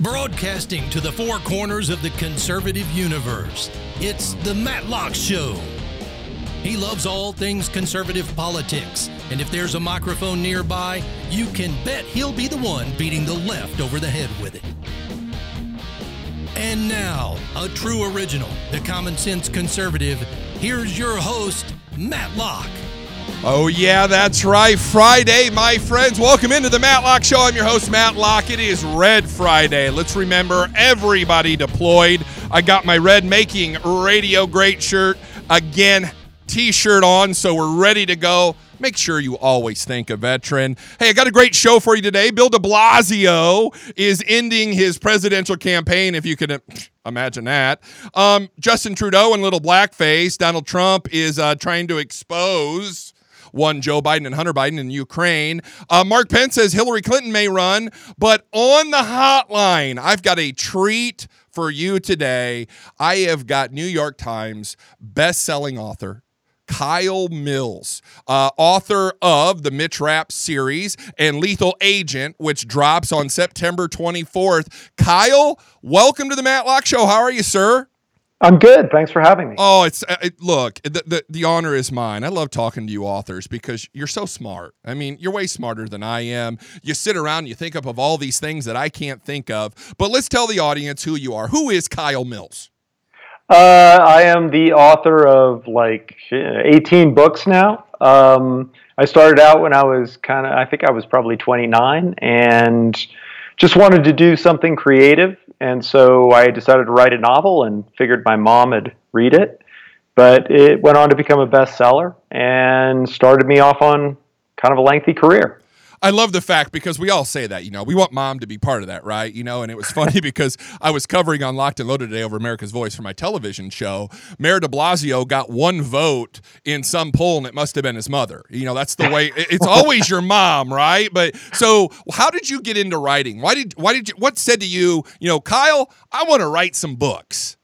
Broadcasting to the four corners of the conservative universe, it's The Matlock Show. He loves all things conservative politics, and if there's a microphone nearby, you can bet he'll be the one beating the left over the head with it. And now, a true original, the common sense conservative, here's your host, Matlock. Oh, yeah, that's right. Friday, my friends. Welcome into the Matlock Show. I'm your host, Matlock. It is Red Friday. Let's remember everybody deployed. I got my Red Making Radio Great shirt again, t shirt on, so we're ready to go. Make sure you always thank a veteran. Hey, I got a great show for you today. Bill de Blasio is ending his presidential campaign, if you can imagine that. Um, Justin Trudeau and little blackface. Donald Trump is uh, trying to expose one Joe Biden and Hunter Biden in Ukraine. Uh, Mark Pence says Hillary Clinton may run, but on the hotline, I've got a treat for you today. I have got New York Times best-selling author Kyle Mills, uh, author of the Mitch Rapp series and Lethal Agent, which drops on September 24th. Kyle, welcome to the Matlock Show. How are you, sir? I'm good. Thanks for having me. Oh, it's uh, it, look, the, the the honor is mine. I love talking to you authors because you're so smart. I mean, you're way smarter than I am. You sit around, and you think up of all these things that I can't think of. But let's tell the audience who you are. Who is Kyle Mills? Uh, I am the author of like 18 books now. Um, I started out when I was kind of, I think I was probably 29 and just wanted to do something creative. And so I decided to write a novel and figured my mom would read it. But it went on to become a bestseller and started me off on kind of a lengthy career. I love the fact because we all say that, you know, we want mom to be part of that, right? You know, and it was funny because I was covering on Locked and Loaded today over America's Voice for my television show. Mayor de Blasio got one vote in some poll, and it must have been his mother. You know, that's the way it's always your mom, right? But so how did you get into writing? Why did why did you what said to you, you know, Kyle, I want to write some books?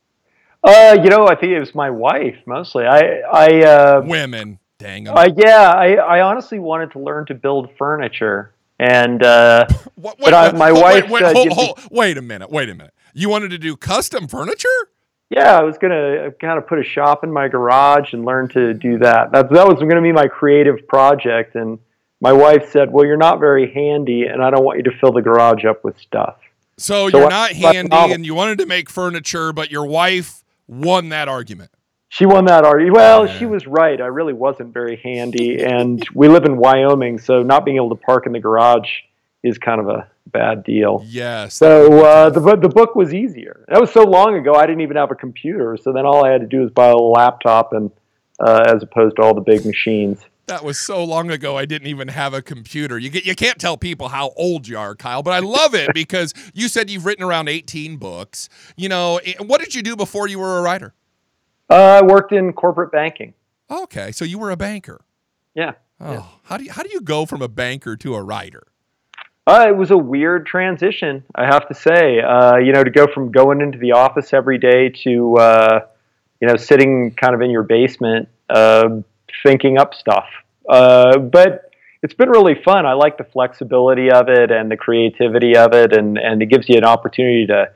Uh, you know, I think it was my wife mostly. I I uh women. Dang Uh, yeah, I, I honestly wanted to learn to build furniture, and uh, What- but I, my wife wait, wait, said, hold- "You- hold- wait a minute, wait a minute. You wanted to do custom furniture? yeah, I was gonna kind of put a shop in my garage and learn to do that. That that was gonna be my creative project, and my wife said, "Well, you're not very handy, and I don't want you to fill the garage up with stuff." So, So you're what- not handy and you wanted to make furniture, but your wife won that argument. She won that argument. Well, Yeah. she was right. I really wasn't very handy, and we live in Wyoming, so not being able to park in the garage is kind of a bad deal. Yes. So uh, the the book was easier. That was so long ago. I didn't even have a computer, so then all I had to do was buy a laptop, and uh, as opposed to all the big machines. that was so long ago I didn't even have a computer. You get you can't tell people how old you are, Kyle, but I love it because you said you've written around 18 books. You know, eh, what did you do before you were a writer? Uh, I worked in corporate banking. Okay, so you were a banker. Yeah. Oh, Yeah. how do you how do you go from a banker to a writer? Uh, it was a weird transition, I have to say. Uh, you know, to go from going into the office every day to, uh, you know, sitting kind of in your basement, uh, thinking up stuff. Uh, but it's been really fun. I like the flexibility of it and the creativity of it, and, and it gives you an opportunity to,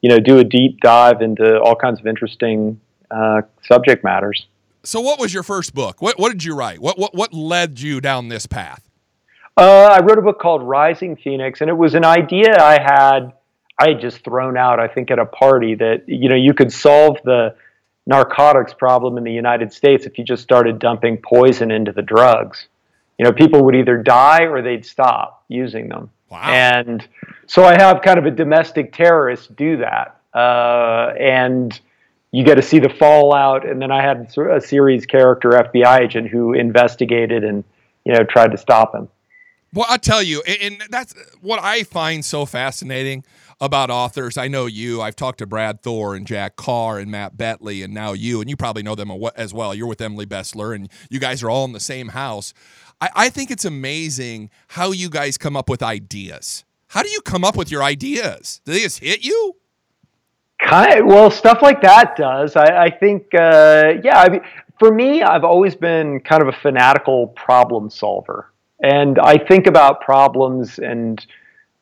you know, do a deep dive into all kinds of interesting uh, subject matters. So what was your first book? What what did you write? What what what led you down this path? Uh, I wrote a book called Rising Phoenix, and it was an idea I had. I had just thrown out, I think, at a party that you know you could solve the narcotics problem in the United States if you just started dumping poison into the drugs. You know, people would either die or they'd stop using them. Wow. And so I have kind of a domestic terrorist do that, uh, and you get to see the fallout. And then I had a series character FBI agent who investigated and you know, tried to stop him. Well, I tell you, and that's what I find so fascinating about authors. I know you. I've talked to Brad Thor and Jack Carr and Matt Betley, and now you, and you probably know them as well. You're with Emily Bestler, and you guys are all in the same house. I, I think it's amazing how you guys come up with ideas. How do you come up with your ideas? Do they just hit you? Kind of, well, stuff like that does. I, I think, uh, yeah. I mean, for me, I've always been kind of a fanatical problem solver and I think about problems and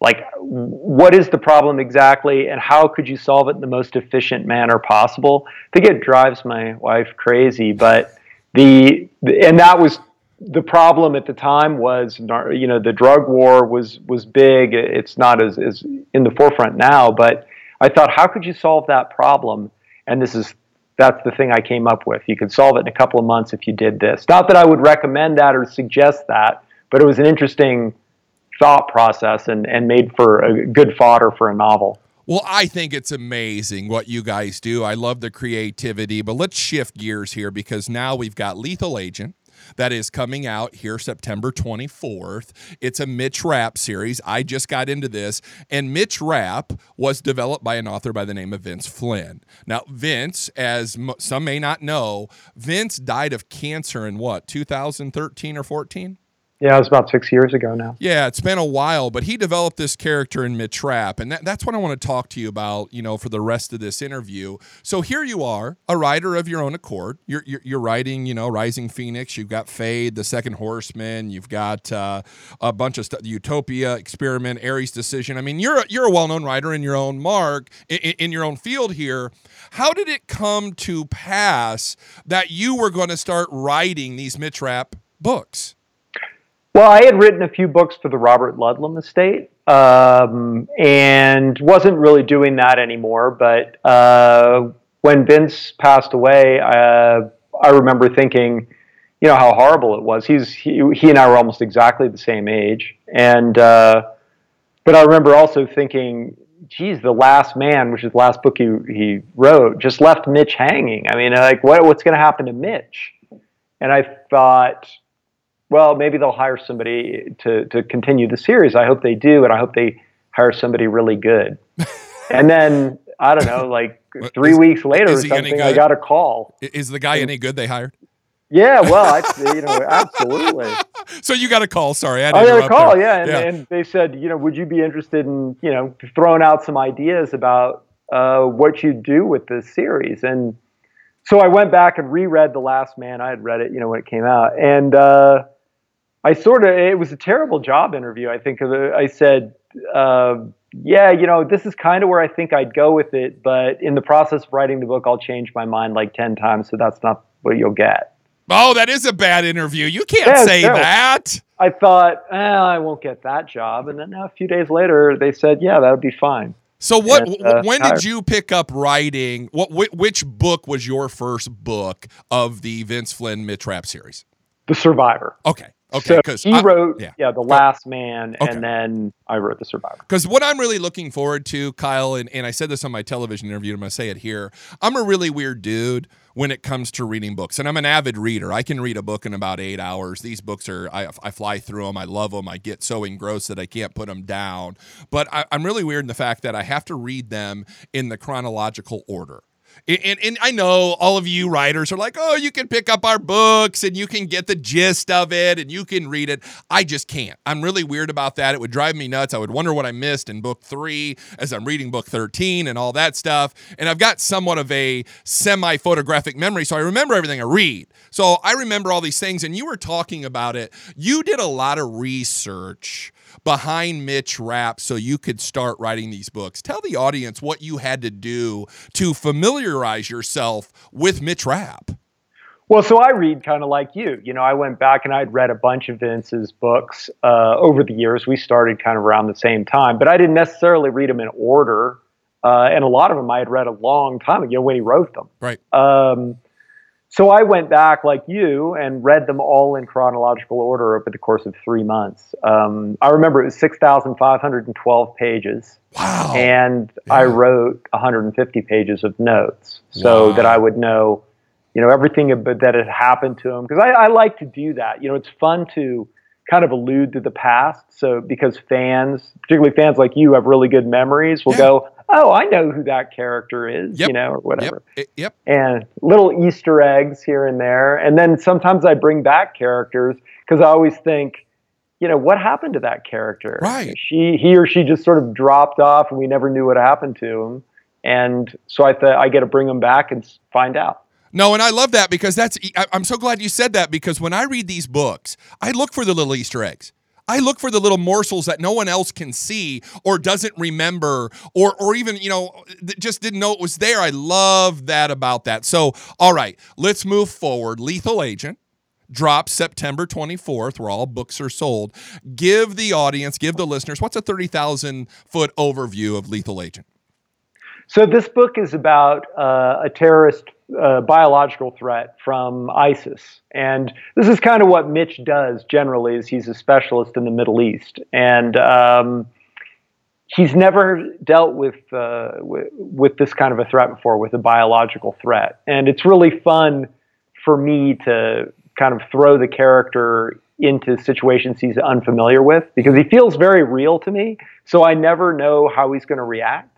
like what is the problem exactly and how could you solve it in the most efficient manner possible i think it drives my wife crazy but the and that was the problem at the time was you know the drug war was was big it's not as, as in the forefront now but i thought how could you solve that problem and this is that's the thing i came up with you could solve it in a couple of months if you did this not that i would recommend that or suggest that but it was an interesting thought process and, and made for a good fodder for a novel. Well, I think it's amazing what you guys do. I love the creativity, but let's shift gears here because now we've got Lethal Agent that is coming out here September 24th. It's a Mitch Rapp series. I just got into this, and Mitch Rapp was developed by an author by the name of Vince Flynn. Now, Vince, as some may not know, Vince died of cancer in what, 2013 or 14? Yeah, it was about six years ago now. Yeah, it's been a while, but he developed this character in Mitch Rapp, and that, that's what I want to talk to you about, you know, for the rest of this interview. So here you are, a writer of your own accord. You're, you're, you're writing, you know, Rising Phoenix. You've got Fade, The Second Horseman. You've got uh, a bunch of stuff, Utopia, Experiment, Ares Decision. I mean, you're, you're a well-known writer in your own mark, in, in your own field here. How did it come to pass that you were going to start writing these Mitch Rapp books? Well, I had written a few books for the Robert Ludlum estate um, and wasn't really doing that anymore. But uh, when Vince passed away, uh, I remember thinking, you know, how horrible it was. He's he, he and I were almost exactly the same age, and uh, but I remember also thinking, geez, the last man, which is the last book he he wrote, just left Mitch hanging. I mean, like, what what's going to happen to Mitch? And I thought, well, maybe they'll hire somebody to, to continue the series. I hope they do, and I hope they hire somebody really good. and then I don't know, like three is, weeks later or something, I got a call. Is the guy and, any good? They hired. Yeah, well, I, you know, absolutely. so you got a call. Sorry, I, I got a call. Yeah and, yeah, and they said, you know, would you be interested in, you know, throwing out some ideas about uh, what you do with this series? And so I went back and reread The Last Man. I had read it, you know, when it came out, and uh, I sort of, it was a terrible job interview. I think I said, uh, yeah, you know, this is kind of where I think I'd go with it, but in the process of writing the book, I'll change my mind like 10 times, so that's not what you'll get. Oh, that is a bad interview. You can't yeah, say that. I thought, eh, I won't get that job. And then a few days later, they said, yeah, that would be fine. So what? And, uh, when did you pick up writing? What? Which book was your first book of the Vince Flynn Mitch Rapp series? The Survivor. Okay. Okay, because so he I, wrote yeah, yeah The Last Man, okay. and then I wrote The Survivor. Because what I'm really looking forward to, Kyle, and, and I said this on my television interview, I'm going to say it here. I'm a really weird dude when it comes to reading books, and I'm an avid reader. I can read a book in about eight hours. These books are I, I fly through them. I love them. I get so engrossed that I can't put them down. But I, I'm really weird in the fact that I have to read them in the chronological order. And, and, I know all of you writers are like, oh, you can pick up our books and you can get the gist of it and you can read it. I just can't. I'm really weird about that. It would drive me nuts. I would wonder what I missed in book three as I'm reading book 13 and all that stuff. And I've got somewhat of a semi photographic memory, so I remember everything I read. So I remember all these things. And you were talking about it. You did a lot of research behind Mitch Rapp so you could start writing these books. Tell the audience what you had to do to familiarize yourself with Mitch Rapp. Well, so I read kind of like you. You know, I went back and I'd read a bunch of Vince's books uh, over the years. We started kind of around the same time, but I didn't necessarily read them in order. Uh, and a lot of them I had read a long time ago when he wrote them. Right. Um, so I went back like you and read them all in chronological order over the course of three months. Um, I remember it was 6,512 pages. Wow. And yeah. I wrote 150 pages of notes so wow. that I would know, you know, everything that had happened to him. Because I, I like to do that. You know, it's fun to kind of allude to the past. So because fans, particularly fans like you, have really good memories, will Yeah. go, "Oh, I know who that character is," Yep. you know, or whatever. Yep. Yep. And little Easter eggs here and there, and then sometimes I bring back characters because I always think, you know, what happened to that character? Right. She, he or she just sort of dropped off, and we never knew what happened to him. And so I thought I get to bring him back and find out. No, and I love that because that's. I'm so glad you said that because when I read these books, I look for the little Easter eggs. I look for the little morsels that no one else can see or doesn't remember or or even, you know, just didn't know it was there. I love that about that. So, all right, let's move forward. Lethal Agent drops September 24th, where all books are sold. Give the audience, give the listeners, what's a 30,000 foot overview of Lethal Agent? So this book is about uh, a terrorist uh, biological threat from ISIS, and this is kind of what Mitch does generally. Is he's a specialist in the Middle East, and um, he's never dealt with, uh, with with this kind of a threat before, with a biological threat, and it's really fun for me to kind of throw the character into situations he's unfamiliar with because he feels very real to me. So I never know how he's going to react.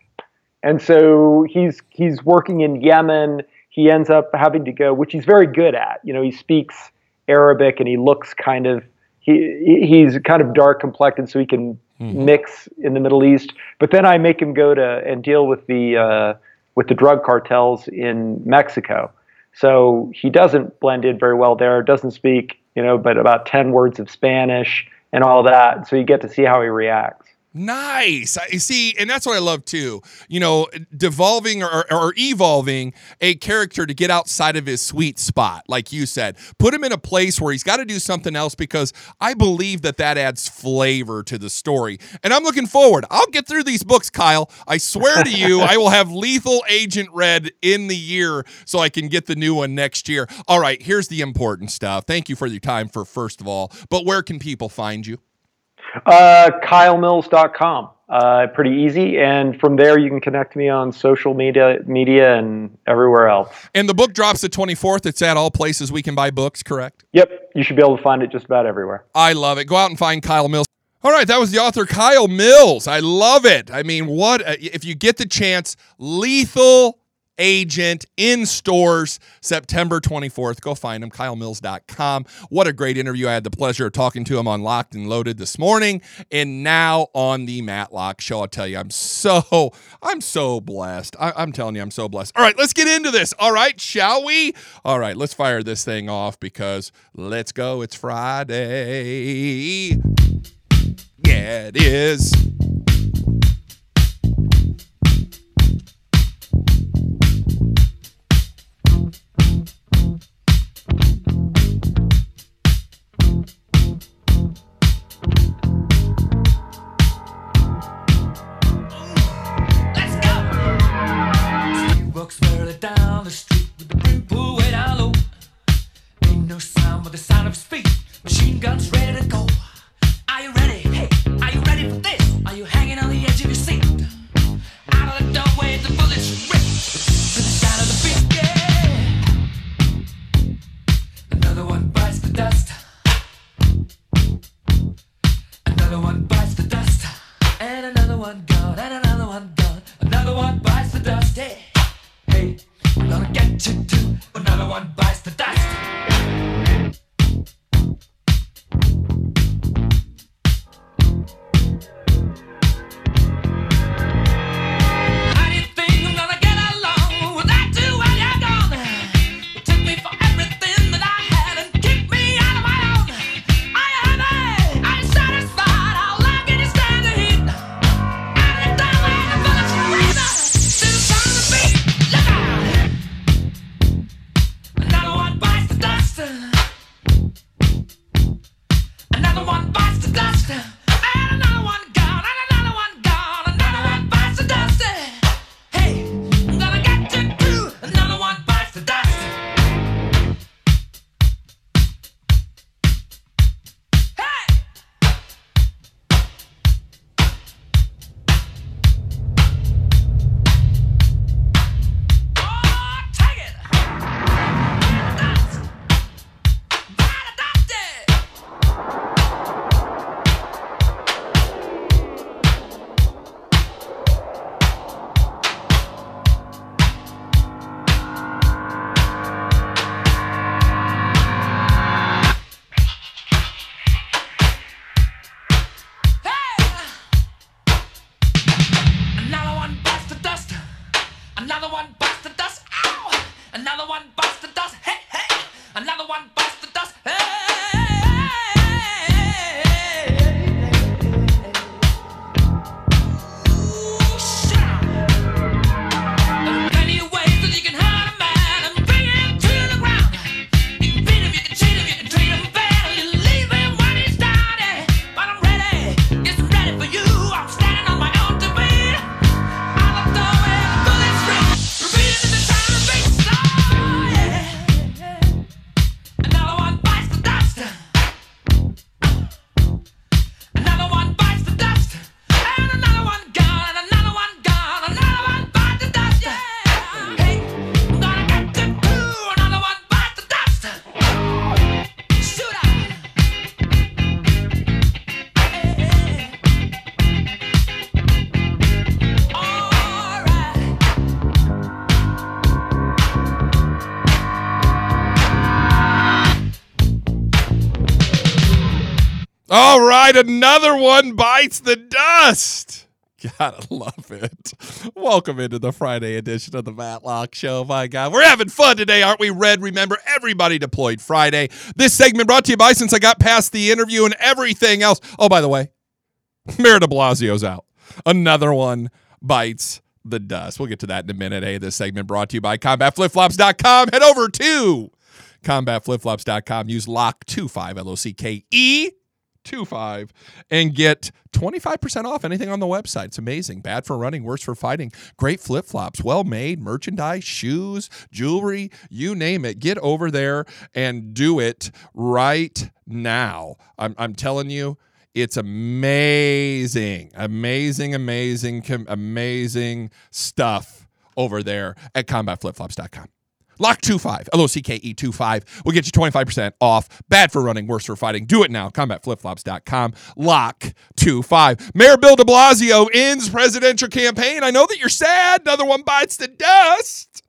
And so he's he's working in Yemen. He ends up having to go, which he's very good at. You know, he speaks Arabic and he looks kind of he he's kind of dark complected, so he can mix in the Middle East. But then I make him go to and deal with the uh, with the drug cartels in Mexico. So he doesn't blend in very well there. Doesn't speak, you know, but about ten words of Spanish and all that. So you get to see how he reacts. Nice. I see, and that's what I love too. You know, devolving or, or evolving a character to get outside of his sweet spot, like you said. Put him in a place where he's got to do something else because I believe that that adds flavor to the story. And I'm looking forward. I'll get through these books, Kyle. I swear to you, I will have Lethal Agent read in the year so I can get the new one next year. All right, here's the important stuff. Thank you for your time for first of all, but where can people find you? Uh, KyleMills.com. Uh, pretty easy, and from there you can connect me on social media, media, and everywhere else. And the book drops the 24th. It's at all places we can buy books, correct? Yep, you should be able to find it just about everywhere. I love it. Go out and find Kyle Mills. All right, that was the author Kyle Mills. I love it. I mean, what a, if you get the chance? Lethal Agent in stores September 24th. Go find him, kylemills.com. What a great interview. I had the pleasure of talking to him on Locked and Loaded this morning and now on the Matlock show. I'll tell you, I'm so, I'm so blessed. I, I'm telling you, I'm so blessed. All right, let's get into this. All right, shall we? All right, let's fire this thing off because let's go. It's Friday. Yeah, it is. But the sound of speed. Machine guns ready to go. Another one busts the dust. Hey, hey. Another one busts the dust. Hey. Right, another one bites the dust. Gotta love it. Welcome into the Friday edition of the Matlock Show. My God, we're having fun today, aren't we? Red, remember, everybody deployed Friday. This segment brought to you by since I got past the interview and everything else. Oh, by the way, Mayor de Blasio's out. Another one bites the dust. We'll get to that in a minute. Hey, this segment brought to you by combatflipflops.com. Head over to combatflipflops.com. Use lock25, L O C K E 25 and get 25% off anything on the website. It's amazing. Bad for running, worse for fighting. Great flip flops, well made, merchandise, shoes, jewelry, you name it. Get over there and do it right now. I'm, I'm telling you, it's amazing, amazing, amazing, amazing stuff over there at combatflipflops.com. Lock 25, L O C K E 25 will get you 25% off. Bad for running, worse for fighting. Do it now. CombatFlipFlops.com. Lock 25. Mayor Bill de Blasio ends presidential campaign. I know that you're sad. Another one bites the dust.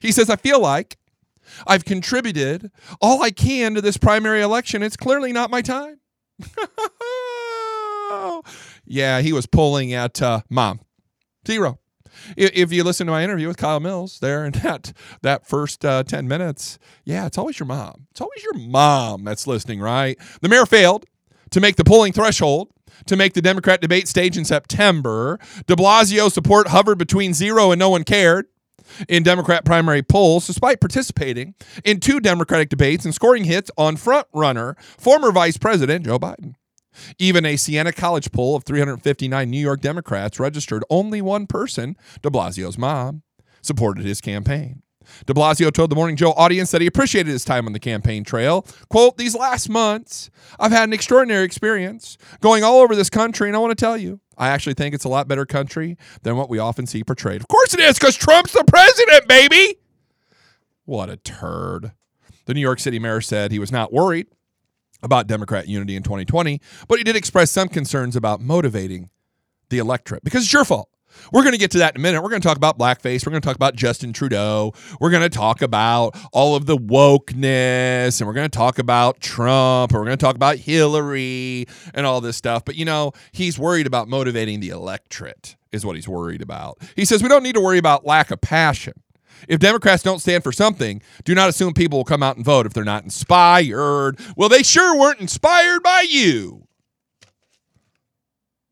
He says, I feel like I've contributed all I can to this primary election. It's clearly not my time. yeah, he was pulling at uh, mom. Zero. If you listen to my interview with Kyle Mills there in that that first uh, ten minutes, yeah, it's always your mom. It's always your mom that's listening, right? The mayor failed to make the polling threshold to make the Democrat debate stage in September. De Blasio support hovered between zero and no one cared in Democrat primary polls, despite participating in two Democratic debates and scoring hits on frontrunner former Vice President Joe Biden. Even a Siena College poll of 359 New York Democrats registered only one person, de Blasio's mom, supported his campaign. De Blasio told the Morning Joe audience that he appreciated his time on the campaign trail. Quote, These last months, I've had an extraordinary experience going all over this country, and I want to tell you, I actually think it's a lot better country than what we often see portrayed. Of course it is, because Trump's the president, baby. What a turd. The New York City mayor said he was not worried about Democrat unity in 2020, but he did express some concerns about motivating the electorate because it's your fault. We're going to get to that in a minute. We're going to talk about blackface. We're going to talk about Justin Trudeau. We're going to talk about all of the wokeness and we're going to talk about Trump and we're going to talk about Hillary and all this stuff. But you know, he's worried about motivating the electorate, is what he's worried about. He says we don't need to worry about lack of passion. If Democrats don't stand for something, do not assume people will come out and vote if they're not inspired. Well, they sure weren't inspired by you.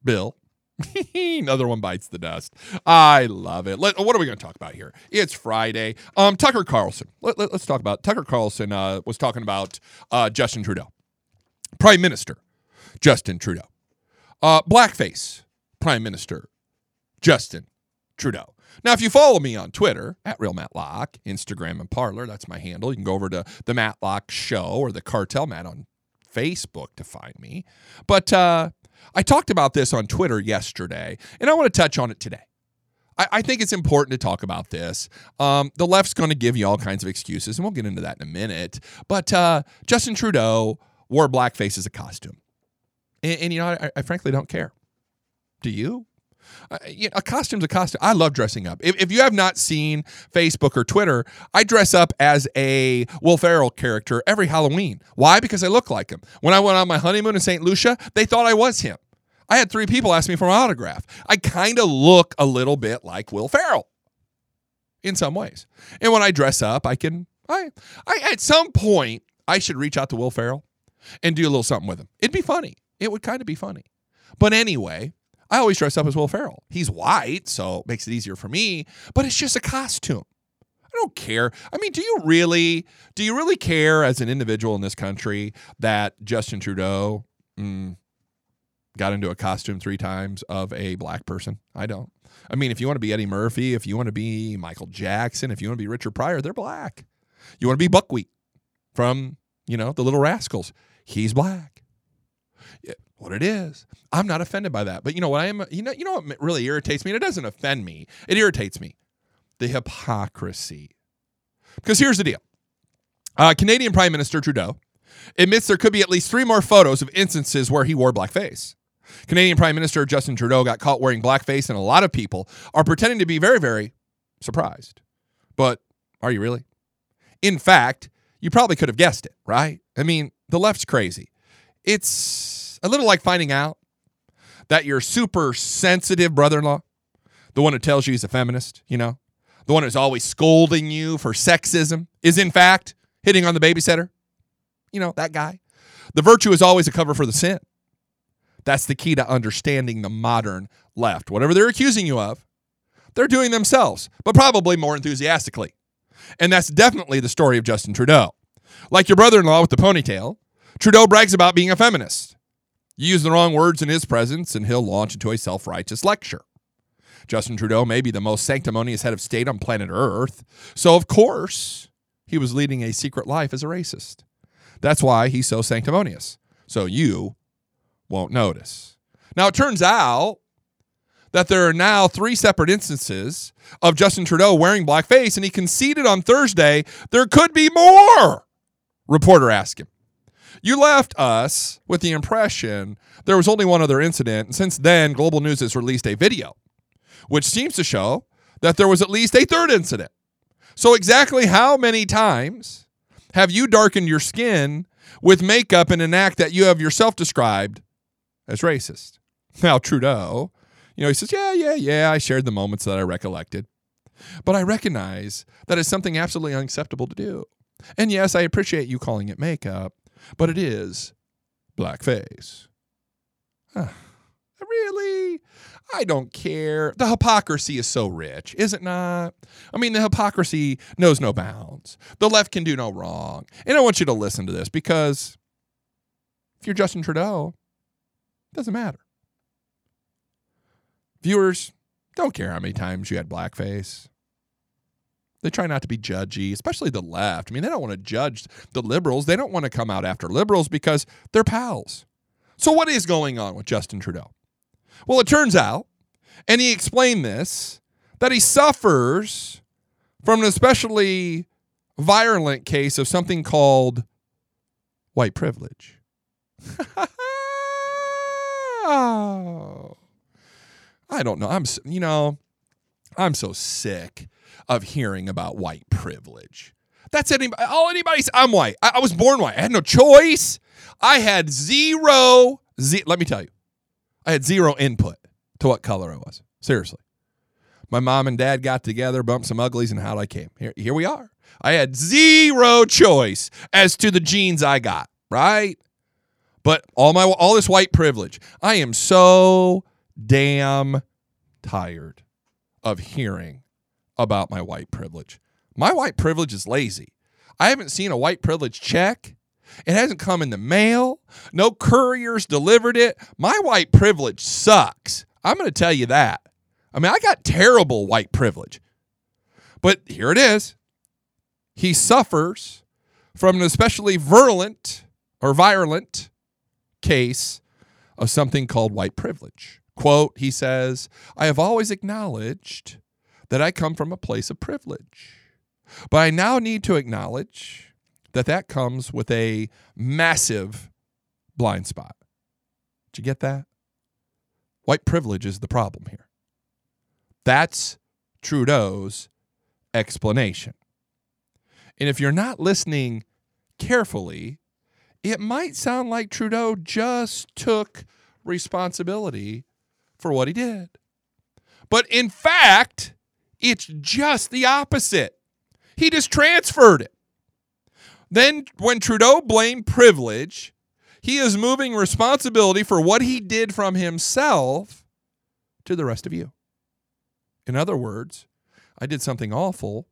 Bill. Another one bites the dust. I love it. Let, what are we going to talk about here? It's Friday. Um, Tucker Carlson. Let, us talk about Tucker Carlson. Uh, was talking about uh, Justin Trudeau, Prime Minister Justin Trudeau, uh, blackface Prime Minister Justin Trudeau. Now, if you follow me on Twitter at Real Matlock, Instagram and Parler, that's my handle. You can go over to the Matlock Show or the Cartel Matt on Facebook to find me. But uh, I talked about this on Twitter yesterday, and I want to touch on it today. I, I think it's important to talk about this. Um, the left's going to give you all kinds of excuses, and we'll get into that in a minute. But uh, Justin Trudeau wore blackface as a costume. And, and you know, I, I frankly don't care. Do you? Uh, you know, a costume's a costume. I love dressing up. If, if you have not seen Facebook or Twitter, I dress up as a Will Ferrell character every Halloween. Why? Because I look like him. When I went on my honeymoon in St. Lucia, they thought I was him. I had three people ask me for my autograph. I kind of look a little bit like Will Ferrell in some ways. And when I dress up, I can, I, I at some point, I should reach out to Will Ferrell and do a little something with him. It'd be funny. It would kind of be funny. But anyway, I always dress up as Will Ferrell. He's white, so it makes it easier for me, but it's just a costume. I don't care. I mean, do you really do you really care as an individual in this country that Justin Trudeau mm, got into a costume three times of a black person? I don't. I mean, if you want to be Eddie Murphy, if you want to be Michael Jackson, if you want to be Richard Pryor, they're black. You want to be Buckwheat from, you know, the Little Rascals. He's black. What it is. I'm not offended by that. But you know what I am you know you know what really irritates me? And it doesn't offend me. It irritates me. The hypocrisy. Because here's the deal. Uh, Canadian Prime Minister Trudeau admits there could be at least three more photos of instances where he wore blackface. Canadian Prime Minister Justin Trudeau got caught wearing blackface, and a lot of people are pretending to be very, very surprised. But are you really? In fact, you probably could have guessed it, right? I mean, the left's crazy. It's A little like finding out that your super sensitive brother in law, the one who tells you he's a feminist, you know, the one who's always scolding you for sexism, is in fact hitting on the babysitter. You know, that guy. The virtue is always a cover for the sin. That's the key to understanding the modern left. Whatever they're accusing you of, they're doing themselves, but probably more enthusiastically. And that's definitely the story of Justin Trudeau. Like your brother in law with the ponytail, Trudeau brags about being a feminist. You use the wrong words in his presence, and he'll launch into a self righteous lecture. Justin Trudeau may be the most sanctimonious head of state on planet Earth, so of course he was leading a secret life as a racist. That's why he's so sanctimonious. So you won't notice. Now, it turns out that there are now three separate instances of Justin Trudeau wearing blackface, and he conceded on Thursday there could be more. Reporter asked him. You left us with the impression there was only one other incident, and since then, Global News has released a video, which seems to show that there was at least a third incident. So, exactly how many times have you darkened your skin with makeup in an act that you have yourself described as racist? Now, Trudeau, you know, he says, Yeah, yeah, yeah, I shared the moments that I recollected. But I recognize that it's something absolutely unacceptable to do. And yes, I appreciate you calling it makeup, but it is blackface. Huh. Really? I don't care. The hypocrisy is so rich, is it not? I mean, the hypocrisy knows no bounds. The left can do no wrong. And I want you to listen to this because if you're Justin Trudeau, it doesn't matter. Viewers don't care how many times you had blackface. They try not to be judgy, especially the left. I mean, they don't want to judge the liberals. They don't want to come out after liberals because they're pals. So, what is going on with Justin Trudeau? Well, it turns out, and he explained this, that he suffers from an especially virulent case of something called white privilege. I don't know. I'm, you know, I'm so sick of hearing about white privilege. That's anybody. All anybody's. I'm white. I, I was born white. I had no choice. I had zero. Z, let me tell you, I had zero input to what color I was. Seriously, my mom and dad got together, bumped some uglies, and how I came. Here, here we are. I had zero choice as to the genes I got. Right, but all my all this white privilege. I am so damn tired of hearing about my white privilege. My white privilege is lazy. I haven't seen a white privilege check. It hasn't come in the mail. No couriers delivered it. My white privilege sucks. I'm going to tell you that. I mean, I got terrible white privilege. But here it is. He suffers from an especially virulent or virulent case of something called white privilege. Quote, he says, I have always acknowledged that I come from a place of privilege. But I now need to acknowledge that that comes with a massive blind spot. Did you get that? White privilege is the problem here. That's Trudeau's explanation. And if you're not listening carefully, it might sound like Trudeau just took responsibility for what he did. But in fact, it's just the opposite. He just transferred it. Then, when Trudeau blamed privilege, he is moving responsibility for what he did from himself to the rest of you. In other words, I did something awful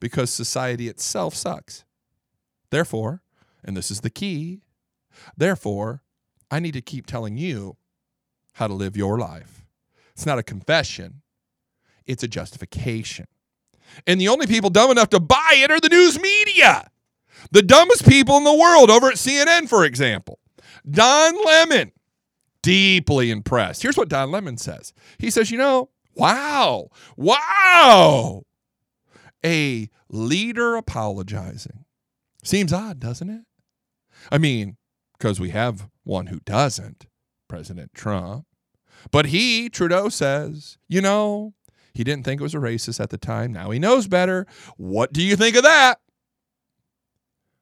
because society itself sucks. Therefore, and this is the key, therefore, I need to keep telling you how to live your life. It's not a confession, it's a justification. And the only people dumb enough to buy it are the news media. The dumbest people in the world over at CNN, for example. Don Lemon, deeply impressed. Here's what Don Lemon says He says, You know, wow, wow, a leader apologizing. Seems odd, doesn't it? I mean, because we have one who doesn't, President Trump. But he, Trudeau, says, you know, he didn't think it was a racist at the time. Now he knows better. What do you think of that?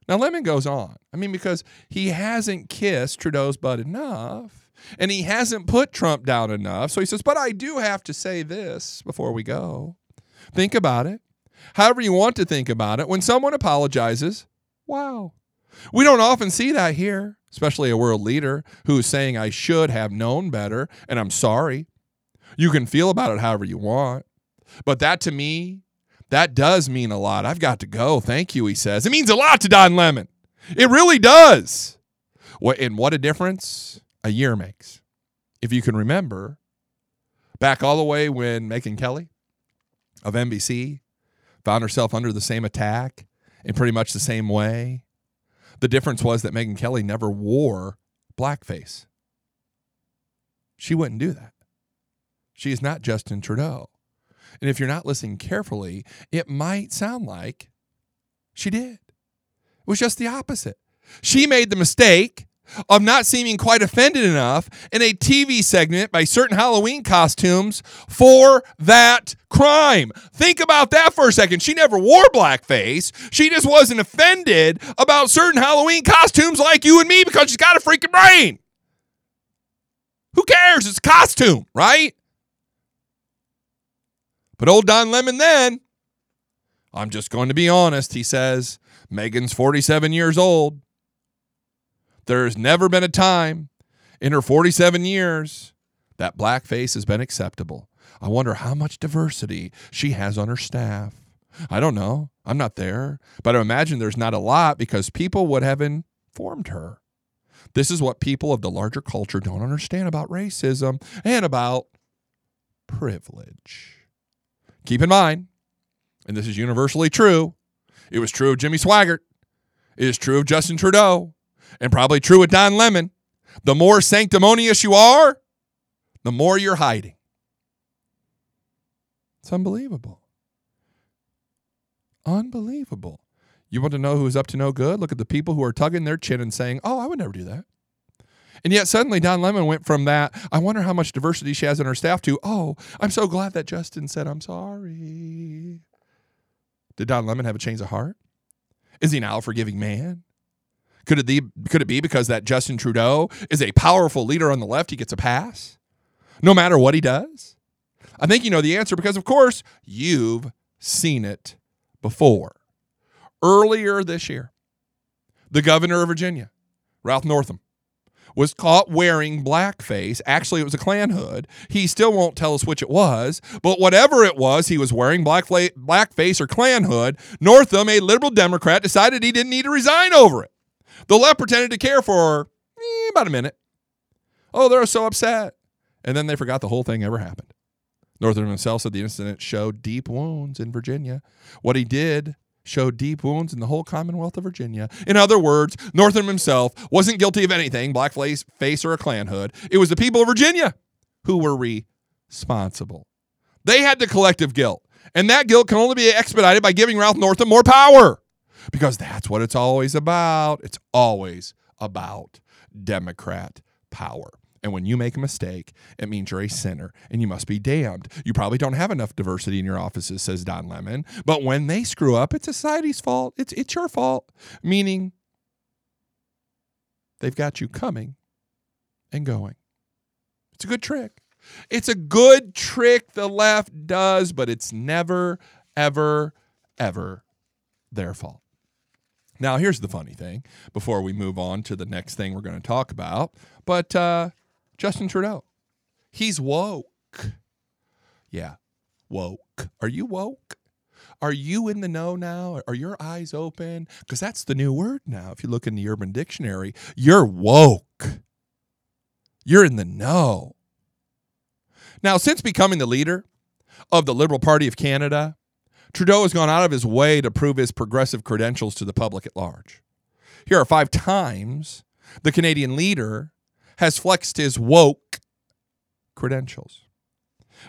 Now, Lemon goes on. I mean, because he hasn't kissed Trudeau's butt enough and he hasn't put Trump down enough. So he says, But I do have to say this before we go. Think about it. However, you want to think about it. When someone apologizes, wow. We don't often see that here, especially a world leader who's saying, I should have known better and I'm sorry. You can feel about it however you want. But that to me, that does mean a lot. I've got to go. Thank you, he says. It means a lot to Don Lemon. It really does. What and what a difference a year makes. If you can remember, back all the way when Megyn Kelly of NBC found herself under the same attack in pretty much the same way. The difference was that Megyn Kelly never wore blackface. She wouldn't do that. She is not Justin Trudeau. And if you're not listening carefully, it might sound like she did. It was just the opposite. She made the mistake of not seeming quite offended enough in a TV segment by certain Halloween costumes for that crime. Think about that for a second. She never wore blackface. She just wasn't offended about certain Halloween costumes like you and me because she's got a freaking brain. Who cares? It's a costume, right? But old Don Lemon then, I'm just going to be honest, he says, Megyn's 47 years old. There's never been a time in her 47 years that blackface has been acceptable. I wonder how much diversity she has on her staff. I don't know. I'm not there. But I imagine there's not a lot because people would have informed her. This is what people of the larger culture don't understand about racism and about privilege. Keep in mind, and this is universally true, it was true of Jimmy Swaggart, it is true of Justin Trudeau, and probably true with Don Lemon. The more sanctimonious you are, the more you're hiding. It's unbelievable. Unbelievable. You want to know who's up to no good? Look at the people who are tugging their chin and saying, Oh, I would never do that. And yet suddenly Don Lemon went from that, I wonder how much diversity she has in her staff, to, Oh, I'm so glad that Justin said, I'm sorry. Did Don Lemon have a change of heart? Is he now a forgiving man? Could it be could it be because that Justin Trudeau is a powerful leader on the left, he gets a pass? No matter what he does? I think you know the answer because of course you've seen it before. Earlier this year, the governor of Virginia, Ralph Northam, was caught wearing blackface. Actually, it was a Klan hood. He still won't tell us which it was, but whatever it was, he was wearing black blackface or Klan hood. Northam, a liberal Democrat, decided he didn't need to resign over it. The left pretended to care for eh, about a minute. Oh, they're so upset. And then they forgot the whole thing ever happened. Northam himself said the incident showed deep wounds in Virginia. What he did showed deep wounds in the whole Commonwealth of Virginia. In other words, Northam himself wasn't guilty of anything, blackface face or a Klan hood. It was the people of Virginia who were responsible. They had the collective guilt. And that guilt can only be expedited by giving Ralph Northam more power because that's what it's always about. It's always about Democrat power. And when you make a mistake, it means you're a sinner and you must be damned. You probably don't have enough diversity in your offices, says Don Lemon. But when they screw up, it's society's fault. It's, it's your fault. Meaning they've got you coming and going. It's a good trick. It's a good trick the left does, but it's never, ever, ever their fault. Now, here's the funny thing before we move on to the next thing we're going to talk about. But uh, Justin Trudeau, he's woke. Yeah, woke. Are you woke? Are you in the know now? Are your eyes open? Because that's the new word now. If you look in the Urban Dictionary, you're woke. You're in the know. Now, since becoming the leader of the Liberal Party of Canada, Trudeau has gone out of his way to prove his progressive credentials to the public at large. Here are five times the Canadian leader has flexed his woke credentials.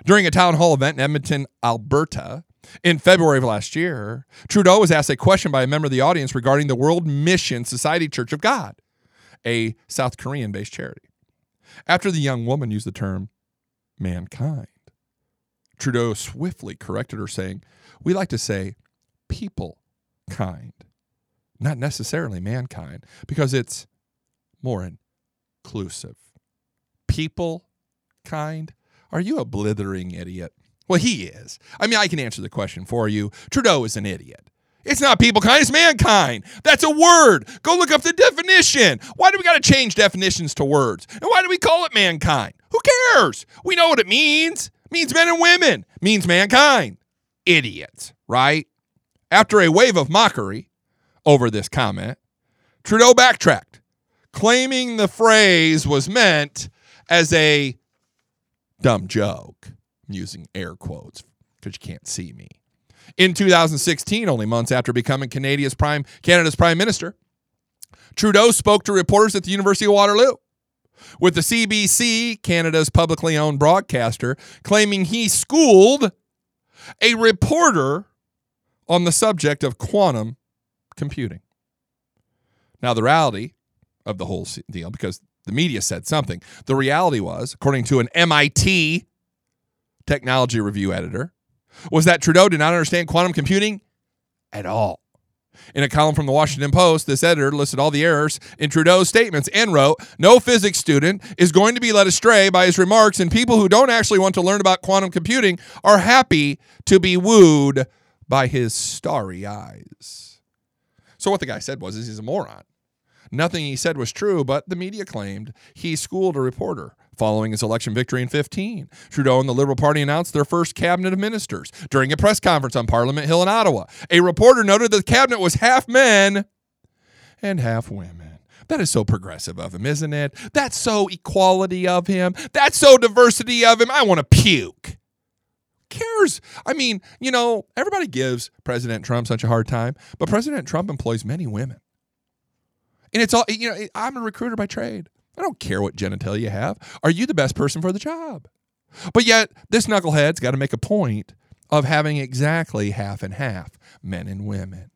During a town hall event in Edmonton, Alberta, in February of last year, Trudeau was asked a question by a member of the audience regarding the World Mission Society Church of God, a South Korean based charity. After the young woman used the term mankind, Trudeau swiftly corrected her, saying, We like to say people kind. not necessarily mankind, because it's more inclusive. People kind. Are you a blithering idiot? Well, he is. I mean, I can answer the question for you. Trudeau is an idiot. It's not people kind, it's mankind. That's a word. Go look up the definition. Why do we got to change definitions to words? And why do we call it mankind? Who cares? We know what it means. It means men and women. It means mankind. Idiots, right? After a wave of mockery over this comment, Trudeau backtracked, claiming the phrase was meant as a dumb joke. I'm using air quotes because you can't see me. In 2016, only months after becoming Canada's prime Canada's prime minister, Trudeau spoke to reporters at the University of Waterloo with the CBC, Canada's publicly owned broadcaster, claiming he schooled a reporter on the subject of quantum computing. Now, the reality of the whole deal, because the media said something, the reality was, according to an MIT technology review editor, was that Trudeau did not understand quantum computing at all. In a column from the Washington Post, this editor listed all the errors in Trudeau's statements and wrote No physics student is going to be led astray by his remarks, and people who don't actually want to learn about quantum computing are happy to be wooed by his starry eyes. So, what the guy said was, is he's a moron. Nothing he said was true, but the media claimed he schooled a reporter Following his election victory in 15, Trudeau and the Liberal Party announced their first cabinet of ministers during a press conference on Parliament Hill in Ottawa. A reporter noted that the cabinet was half men and half women. That is so progressive of him, isn't it? That's so equality of him. That's so diversity of him. I want to puke. Cares? I mean, you know, everybody gives President Trump such a hard time, but President Trump employs many women. And it's all, you know, I'm a recruiter by trade. I don't care what genitalia you have. Are you the best person for the job? But yet, this knucklehead's got to make a point of having exactly half and half men and women.